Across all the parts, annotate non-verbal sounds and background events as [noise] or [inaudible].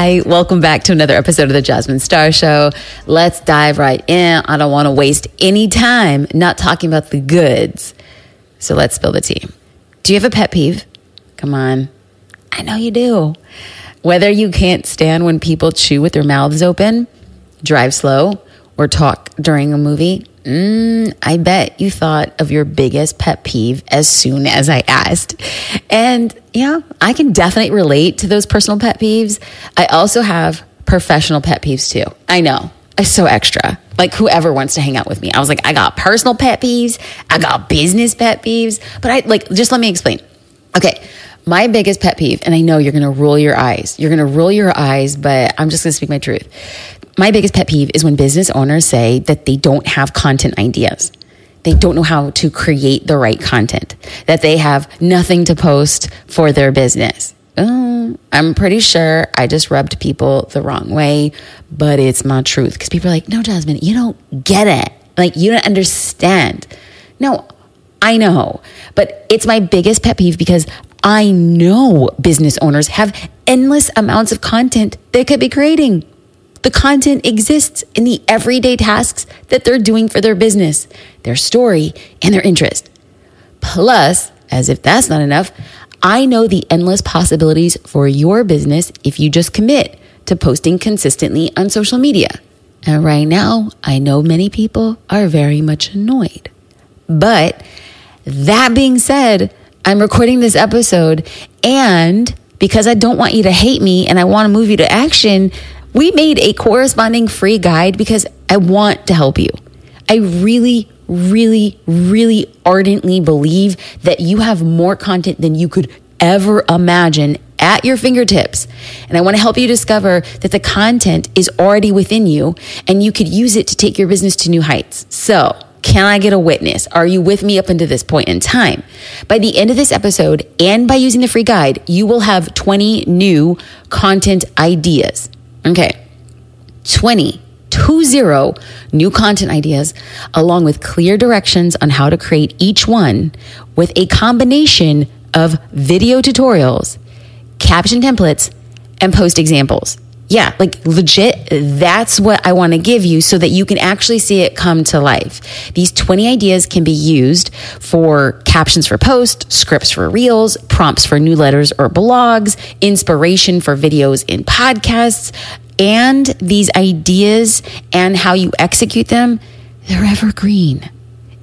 Hi, welcome back to another episode of the Jasmine Star Show. Let's dive right in. I don't want to waste any time not talking about the goods. So let's spill the tea. Do you have a pet peeve? Come on. I know you do. Whether you can't stand when people chew with their mouths open, drive slow, or talk during a movie, Mm, I bet you thought of your biggest pet peeve as soon as I asked. And yeah, I can definitely relate to those personal pet peeves. I also have professional pet peeves too. I know. It's so extra. Like whoever wants to hang out with me. I was like, I got personal pet peeves, I got business pet peeves, but I like just let me explain. Okay. My biggest pet peeve, and I know you're gonna roll your eyes. You're gonna roll your eyes, but I'm just gonna speak my truth my biggest pet peeve is when business owners say that they don't have content ideas. They don't know how to create the right content, that they have nothing to post for their business. Uh, I'm pretty sure I just rubbed people the wrong way, but it's my truth. Because people are like, no, Jasmine, you don't get it. Like, you don't understand. No, I know, but it's my biggest pet peeve because I know business owners have endless amounts of content they could be creating. The content exists in the everyday tasks that they're doing for their business, their story, and their interest. Plus, as if that's not enough, I know the endless possibilities for your business if you just commit to posting consistently on social media. And right now, I know many people are very much annoyed. But that being said, I'm recording this episode and because I don't want you to hate me and I want to move you to action, we made a corresponding free guide because I want to help you. I really, really, really ardently believe that you have more content than you could ever imagine at your fingertips. And I want to help you discover that the content is already within you and you could use it to take your business to new heights. So, can I get a witness? Are you with me up until this point in time? By the end of this episode and by using the free guide, you will have 20 new content ideas. Okay. 20, 20 new content ideas, along with clear directions on how to create each one with a combination of video tutorials, caption templates, and post examples. Yeah, like legit, that's what I want to give you so that you can actually see it come to life. These 20 ideas can be used for captions for posts, scripts for reels, prompts for newsletters or blogs, inspiration for videos in podcasts, and these ideas and how you execute them, they're evergreen.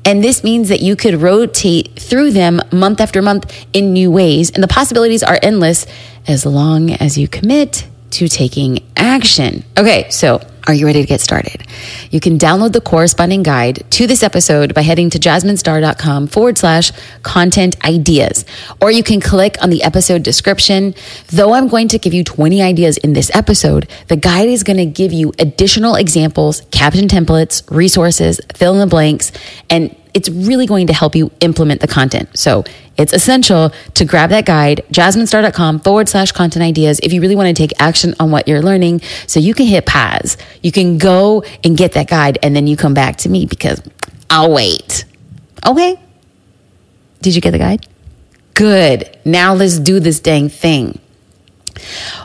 And this means that you could rotate through them month after month in new ways. And the possibilities are endless as long as you commit to taking action. Okay, so are you ready to get started? You can download the corresponding guide to this episode by heading to jasminestar.com forward slash content ideas. Or you can click on the episode description. Though I'm going to give you 20 ideas in this episode, the guide is going to give you additional examples, caption templates, resources, fill in the blanks, and it's really going to help you implement the content. So it's essential to grab that guide, jasminestar.com forward slash content ideas, if you really want to take action on what you're learning so you can hit pause. You can go and get that guide and then you come back to me because I'll wait. Okay. Did you get the guide? Good. Now let's do this dang thing.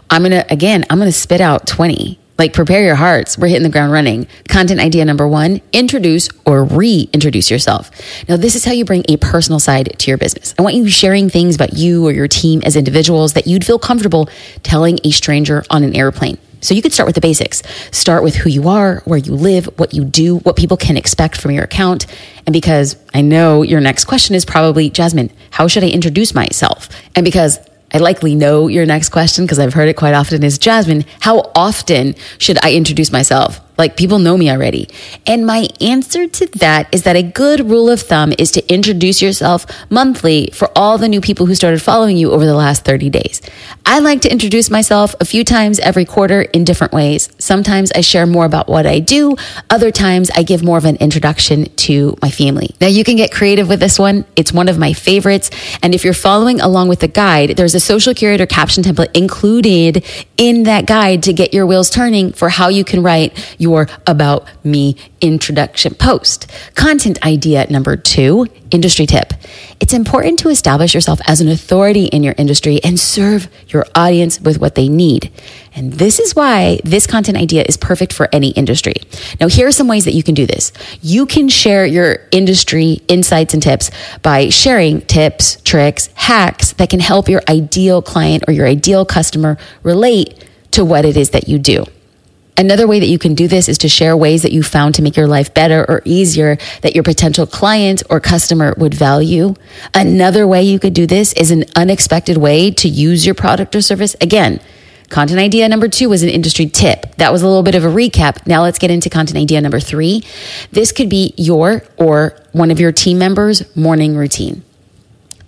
I'm going to, again, I'm going to spit out 20 like, prepare your hearts. We're hitting the ground running. Content idea number one introduce or reintroduce yourself. Now, this is how you bring a personal side to your business. I want you sharing things about you or your team as individuals that you'd feel comfortable telling a stranger on an airplane. So you could start with the basics. Start with who you are, where you live, what you do, what people can expect from your account. And because I know your next question is probably, Jasmine, how should I introduce myself? And because I likely know your next question because I've heard it quite often is Jasmine, how often should I introduce myself? Like people know me already. And my answer to that is that a good rule of thumb is to introduce yourself monthly for all the new people who started following you over the last 30 days. I like to introduce myself a few times every quarter in different ways. Sometimes I share more about what I do. Other times I give more of an introduction to my family. Now you can get creative with this one. It's one of my favorites. And if you're following along with the guide, there's a social curator caption template included in that guide to get your wheels turning for how you can write your about me introduction post. Content idea number two, industry tip. It's important to establish yourself as an authority in your industry and serve your audience with what they need. And this is why this content idea is perfect for any industry. Now, here are some ways that you can do this. You can share your industry insights and tips by sharing tips, tricks, hacks that can help your ideal client or your ideal customer relate to what it is that you do. Another way that you can do this is to share ways that you found to make your life better or easier that your potential client or customer would value. Another way you could do this is an unexpected way to use your product or service. Again, Content idea number two was an industry tip. That was a little bit of a recap. Now let's get into content idea number three. This could be your or one of your team members' morning routine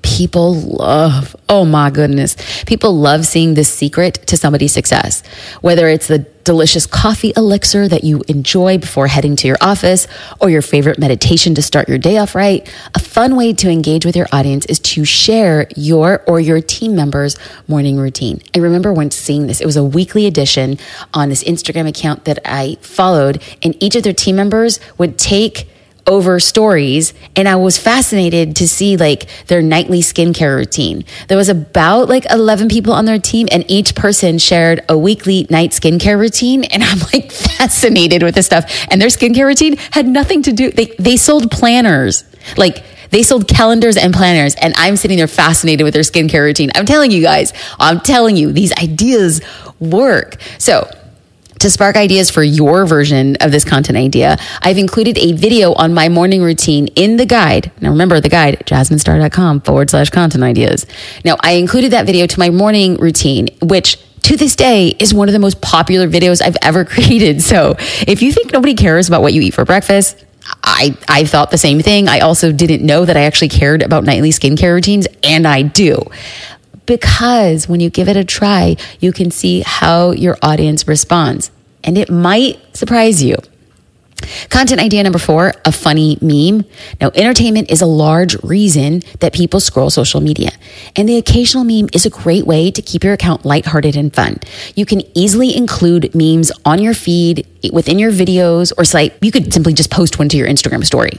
people love, oh my goodness, people love seeing the secret to somebody's success. Whether it's the delicious coffee elixir that you enjoy before heading to your office or your favorite meditation to start your day off right, a fun way to engage with your audience is to share your or your team members' morning routine. I remember once seeing this. It was a weekly edition on this Instagram account that I followed, and each of their team members would take over stories and I was fascinated to see like their nightly skincare routine. There was about like 11 people on their team and each person shared a weekly night skincare routine [laughs] and I'm like fascinated with this stuff and their skincare routine had nothing to do they they sold planners. Like they sold calendars and planners and I'm sitting there fascinated with their skincare routine. I'm telling you guys, I'm telling you these ideas work. So, to spark ideas for your version of this content idea, I've included a video on my morning routine in the guide. Now remember the guide, jasminestar.com forward slash content ideas. Now I included that video to my morning routine, which to this day is one of the most popular videos I've ever [laughs] created. So if you think nobody cares about what you eat for breakfast, I, I thought the same thing. I also didn't know that I actually cared about nightly skincare routines, and I do because when you give it a try, you can see how your audience responds. And it might surprise you. Content idea number four, a funny meme. Now, entertainment is a large reason that people scroll social media. And the occasional meme is a great way to keep your account lighthearted and fun. You can easily include memes on your feed, within your videos or site. You could simply just post one to your Instagram story.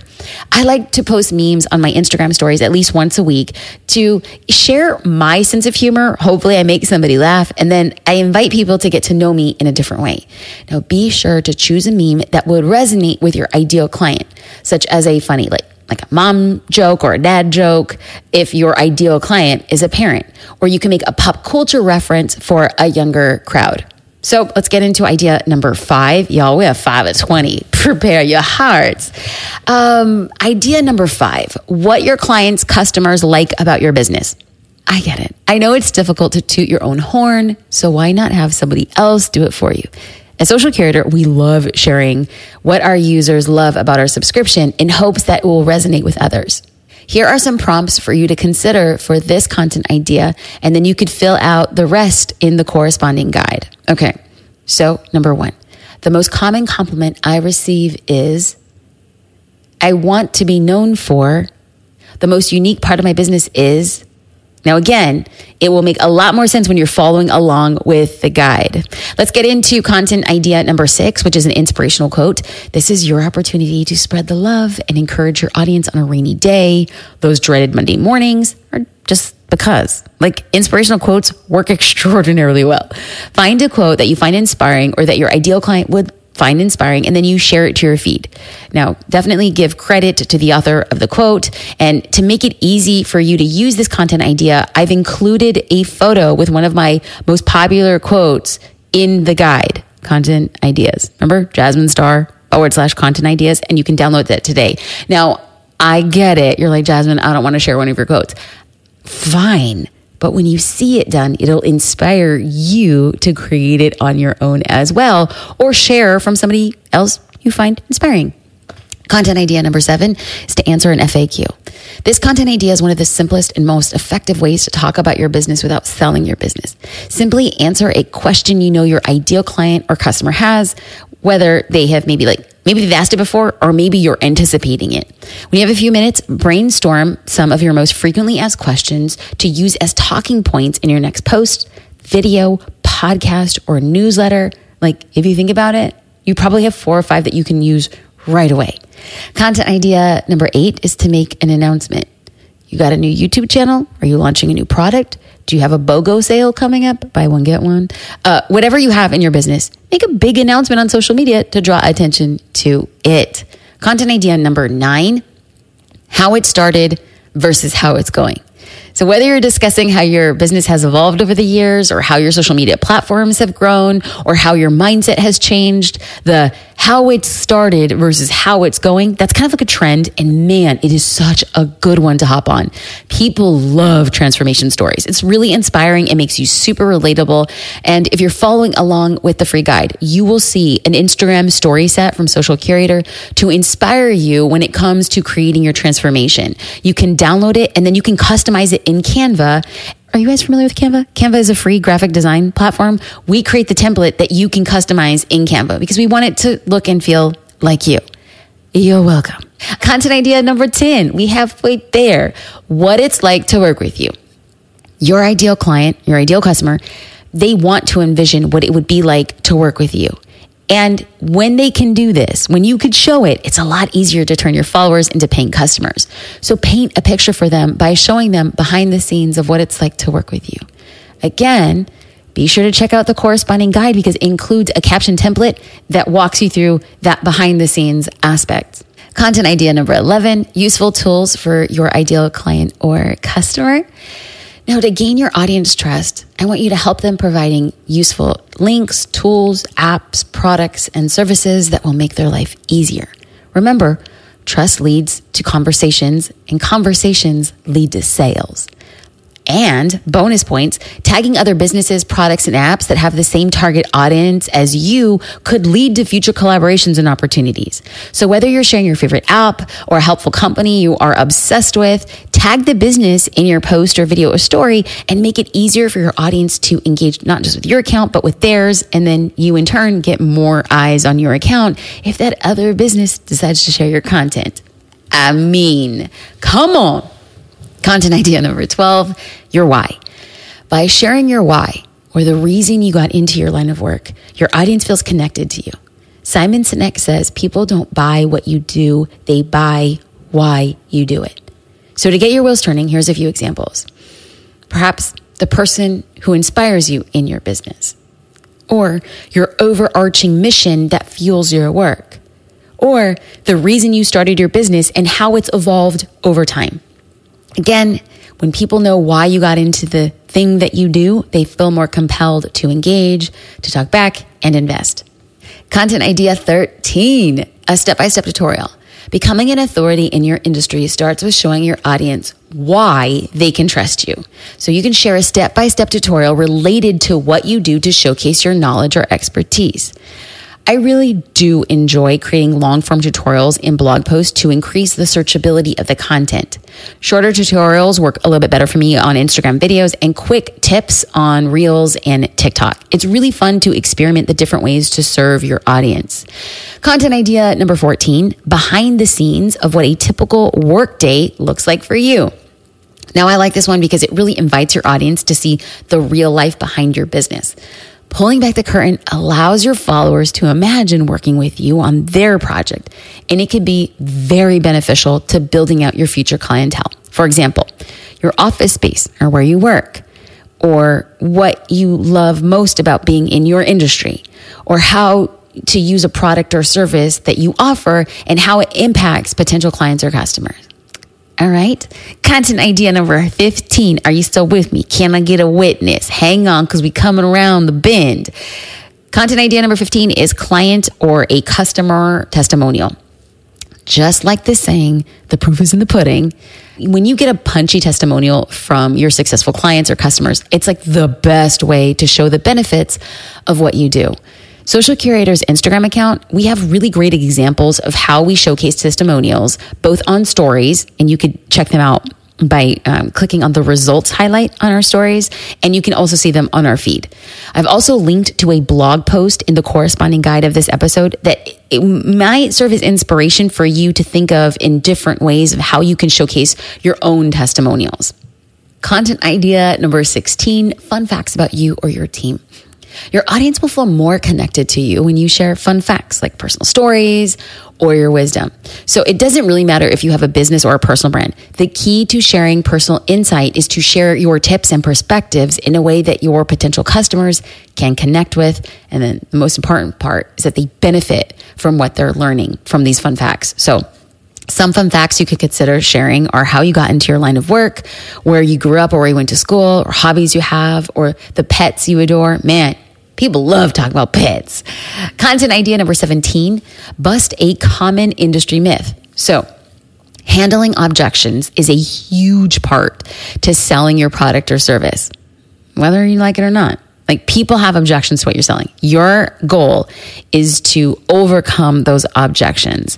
I like to post memes on my Instagram stories at least once a week to share my sense of humor. Hopefully, I make somebody laugh. And then I invite people to get to know me in a different way. Now, be sure to choose a meme that would resonate with your ideal client, such as a funny, like, like a mom joke or a dad joke if your ideal client is a parent, or you can make a pop culture reference for a younger crowd. So let's get into idea number five. Y'all, we have five at 20. [laughs] Prepare your hearts. Um, idea number five what your clients' customers like about your business. I get it. I know it's difficult to toot your own horn, so why not have somebody else do it for you? At Social Curator, we love sharing what our users love about our subscription in hopes that it will resonate with others. Here are some prompts for you to consider for this content idea, and then you could fill out the rest in the corresponding guide. Okay, so number one, the most common compliment I receive is I want to be known for. The most unique part of my business is now, again, it will make a lot more sense when you're following along with the guide. Let's get into content idea number six, which is an inspirational quote. This is your opportunity to spread the love and encourage your audience on a rainy day, those dreaded Monday mornings, or just because. Like inspirational quotes work [laughs] extraordinarily well. Find a quote that you find inspiring or that your ideal client would find inspiring, and then you share it to your feed. Now, definitely give credit to the author of the quote. And to make it easy for you to use this content idea, I've included a photo with one of my most popular quotes in the guide, Content Ideas. Remember, Jasmine Star forward slash content ideas, and you can download that today. Now, I get it. You're like, Jasmine, I don't want to share one of your quotes. Fine. But when you see it done, it'll inspire you to create it on your own as well or share from somebody else you find inspiring. Content idea number seven is to answer an FAQ. This content idea is one of the simplest and most effective ways to talk about your business without selling your business. Simply answer a question you know your ideal client or customer has, whether they have maybe like, maybe they've asked it before or maybe you're anticipating it. When you have a few minutes, brainstorm some of your most frequently asked questions to use as talking points in your next post, video, podcast, or newsletter. Like, if you think about it, you probably have four or five that you can use right away. Content idea number eight is to make an announcement. You got a new YouTube channel? Are you launching a new product? Do you have a BOGO sale coming up? Buy one, get one. Uh, whatever you have in your business, make a big announcement on social media to draw attention to it. Content idea number nine how it started versus how it's going. So, whether you're discussing how your business has evolved over the years, or how your social media platforms have grown, or how your mindset has changed, the how it started versus how it's going, that's kind of like a trend. And man, it is such a good one to hop on. People love transformation stories. It's really inspiring. It makes you super relatable. And if you're following along with the free guide, you will see an Instagram story set from Social Curator to inspire you when it comes to creating your transformation. You can download it and then you can customize it in Canva are you guys familiar with Canva? Canva is a free graphic design platform. We create the template that you can customize in Canva because we want it to look and feel like you. You're welcome. Content idea number 10. We have right there what it's like to work with you. Your ideal client, your ideal customer, they want to envision what it would be like to work with you. And when they can do this, when you could show it, it's a lot easier to turn your followers into paying customers. So paint a picture for them by showing them behind the scenes of what it's like to work with you. Again, be sure to check out the corresponding guide because it includes a caption template that walks you through that behind the scenes aspect. Content idea number 11 useful tools for your ideal client or customer. Now, to gain your audience trust, I want you to help them providing useful links, tools, apps, products, and services that will make their life easier. Remember, trust leads to conversations, and conversations lead to sales. And bonus points, tagging other businesses, products, and apps that have the same target audience as you could lead to future collaborations and opportunities. So whether you're sharing your favorite app or a helpful company you are obsessed with, tag the business in your post or video or story and make it easier for your audience to engage not just with your account, but with theirs. And then you in turn get more eyes on your account if that other business decides to share your content. I mean, come on. Content idea number 12 your why. By sharing your why or the reason you got into your line of work, your audience feels connected to you. Simon Sinek says people don't buy what you do, they buy why you do it. So, to get your wheels turning, here's a few examples. Perhaps the person who inspires you in your business, or your overarching mission that fuels your work, or the reason you started your business and how it's evolved over time. Again, when people know why you got into the thing that you do, they feel more compelled to engage, to talk back, and invest. Content idea 13, a step by step tutorial. Becoming an authority in your industry starts with showing your audience why they can trust you. So you can share a step by step tutorial related to what you do to showcase your knowledge or expertise. I really do enjoy creating long form tutorials in blog posts to increase the searchability of the content. Shorter tutorials work a little bit better for me on Instagram videos and quick tips on Reels and TikTok. It's really fun to experiment the different ways to serve your audience. Content idea number 14 behind the scenes of what a typical workday looks like for you. Now, I like this one because it really invites your audience to see the real life behind your business. Pulling back the curtain allows your followers to imagine working with you on their project, and it can be very beneficial to building out your future clientele. For example, your office space or where you work, or what you love most about being in your industry, or how to use a product or service that you offer and how it impacts potential clients or customers. All right. Content idea number 15. Are you still with me? Can I get a witness? Hang on because we coming around the bend. Content idea number 15 is client or a customer testimonial. Just like this saying, the proof is in the pudding. When you get a punchy testimonial from your successful clients or customers, it's like the best way to show the benefits of what you do. Social Curator's Instagram account, we have really great examples of how we showcase testimonials, both on stories, and you could check them out by um, clicking on the results highlight on our stories, and you can also see them on our feed. I've also linked to a blog post in the corresponding guide of this episode that it might serve as inspiration for you to think of in different ways of how you can showcase your own testimonials. Content idea number 16 fun facts about you or your team. Your audience will feel more connected to you when you share fun facts like personal stories or your wisdom. So it doesn't really matter if you have a business or a personal brand. The key to sharing personal insight is to share your tips and perspectives in a way that your potential customers can connect with. And then the most important part is that they benefit from what they're learning from these fun facts. So some fun facts you could consider sharing are how you got into your line of work, where you grew up or where you went to school, or hobbies you have, or the pets you adore. Man, People love talking about pets. Content idea number 17 bust a common industry myth. So, handling objections is a huge part to selling your product or service, whether you like it or not. Like people have objections to what you're selling. Your goal is to overcome those objections.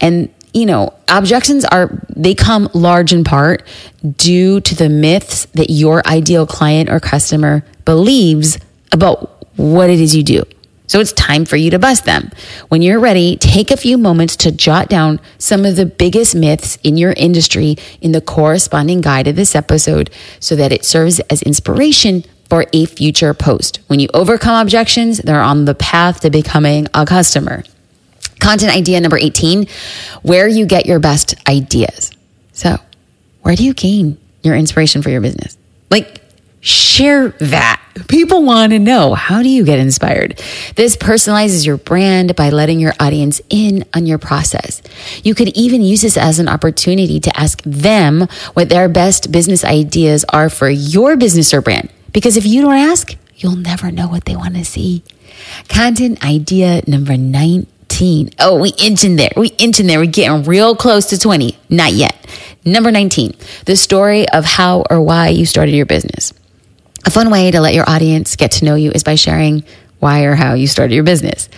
And you know, objections are, they come large in part due to the myths that your ideal client or customer believes about what it is you do. So it's time for you to bust them. When you're ready, take a few moments to jot down some of the biggest myths in your industry in the corresponding guide of this episode so that it serves as inspiration for a future post. When you overcome objections, they're on the path to becoming a customer. Content idea number 18, where you get your best ideas. So, where do you gain your inspiration for your business? Like, share that. People want to know how do you get inspired? This personalizes your brand by letting your audience in on your process. You could even use this as an opportunity to ask them what their best business ideas are for your business or brand. Because if you don't ask, you'll never know what they want to see. Content idea number 19. Oh, we inch in there. We inch in there. We're getting real close to 20. Not yet. Number 19, the story of how or why you started your business. A fun way to let your audience get to know you is by sharing why or how you started your business.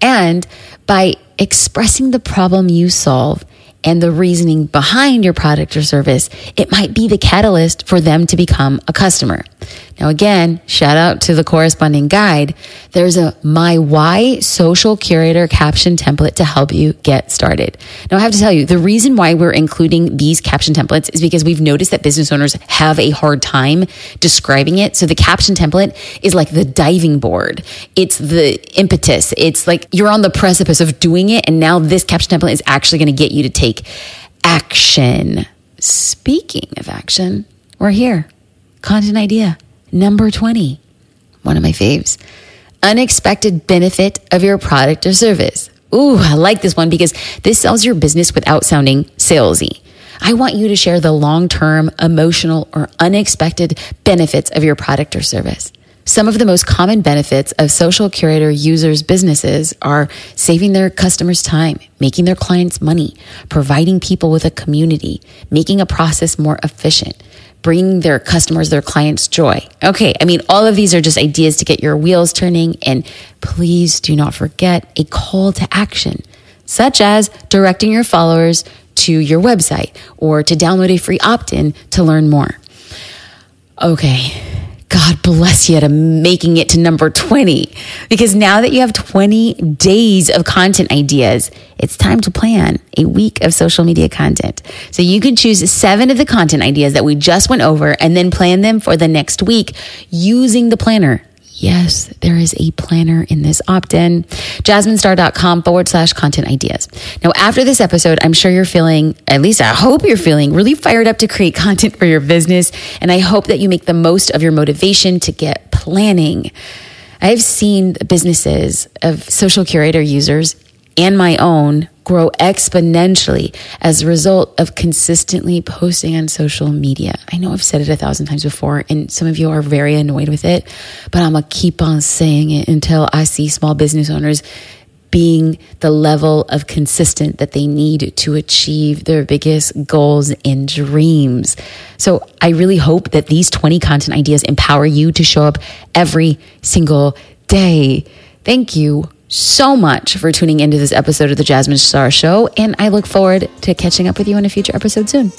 And by expressing the problem you solve and the reasoning behind your product or service, it might be the catalyst for them to become a customer. Now, again, shout out to the corresponding guide. There's a My Why Social Curator caption template to help you get started. Now, I have to tell you, the reason why we're including these caption templates is because we've noticed that business owners have a hard time describing it. So the caption template is like the diving board. It's the impetus. It's like you're on the precipice of doing it. And now this caption template is actually going to get you to take action. Speaking of action, we're here. Content idea number 20. One of my faves. Unexpected benefit of your product or service. Ooh, I like this one because this sells your business without sounding salesy. I want you to share the long term, emotional, or unexpected benefits of your product or service. Some of the most common benefits of social curator users' businesses are saving their customers time, making their clients money, providing people with a community, making a process more efficient, bringing their customers, their clients joy. Okay, I mean, all of these are just ideas to get your wheels turning. And please do not forget a call to action, such as directing your followers to your website or to download a free opt in to learn more. Okay, God bless you to making it to number 20. Because now that you have 20 days of content ideas, it's time to plan a week of social media content. So you can choose seven of the content ideas that we just went over and then plan them for the next week using the planner. Yes, there is a planner in this opt in. JasmineStar.com forward slash content ideas. Now, after this episode, I'm sure you're feeling, at least I hope you're feeling really fired up to create [laughs] content for your business. And I hope that you make the most of your motivation to get planning. I've seen businesses of social curator users and my own grow exponentially as a result of consistently posting on social media. I know I've said it a thousand times before, and some of you are very annoyed with it, but I'm gonna keep on saying it until I see small business owners being the level of consistent that they need to achieve their biggest goals and dreams. So I really hope that these 20 content ideas empower you to show up every single day Thank you so much for tuning into this episode of the Jasmine Star Show, and I look forward to catching up with you in a future episode soon.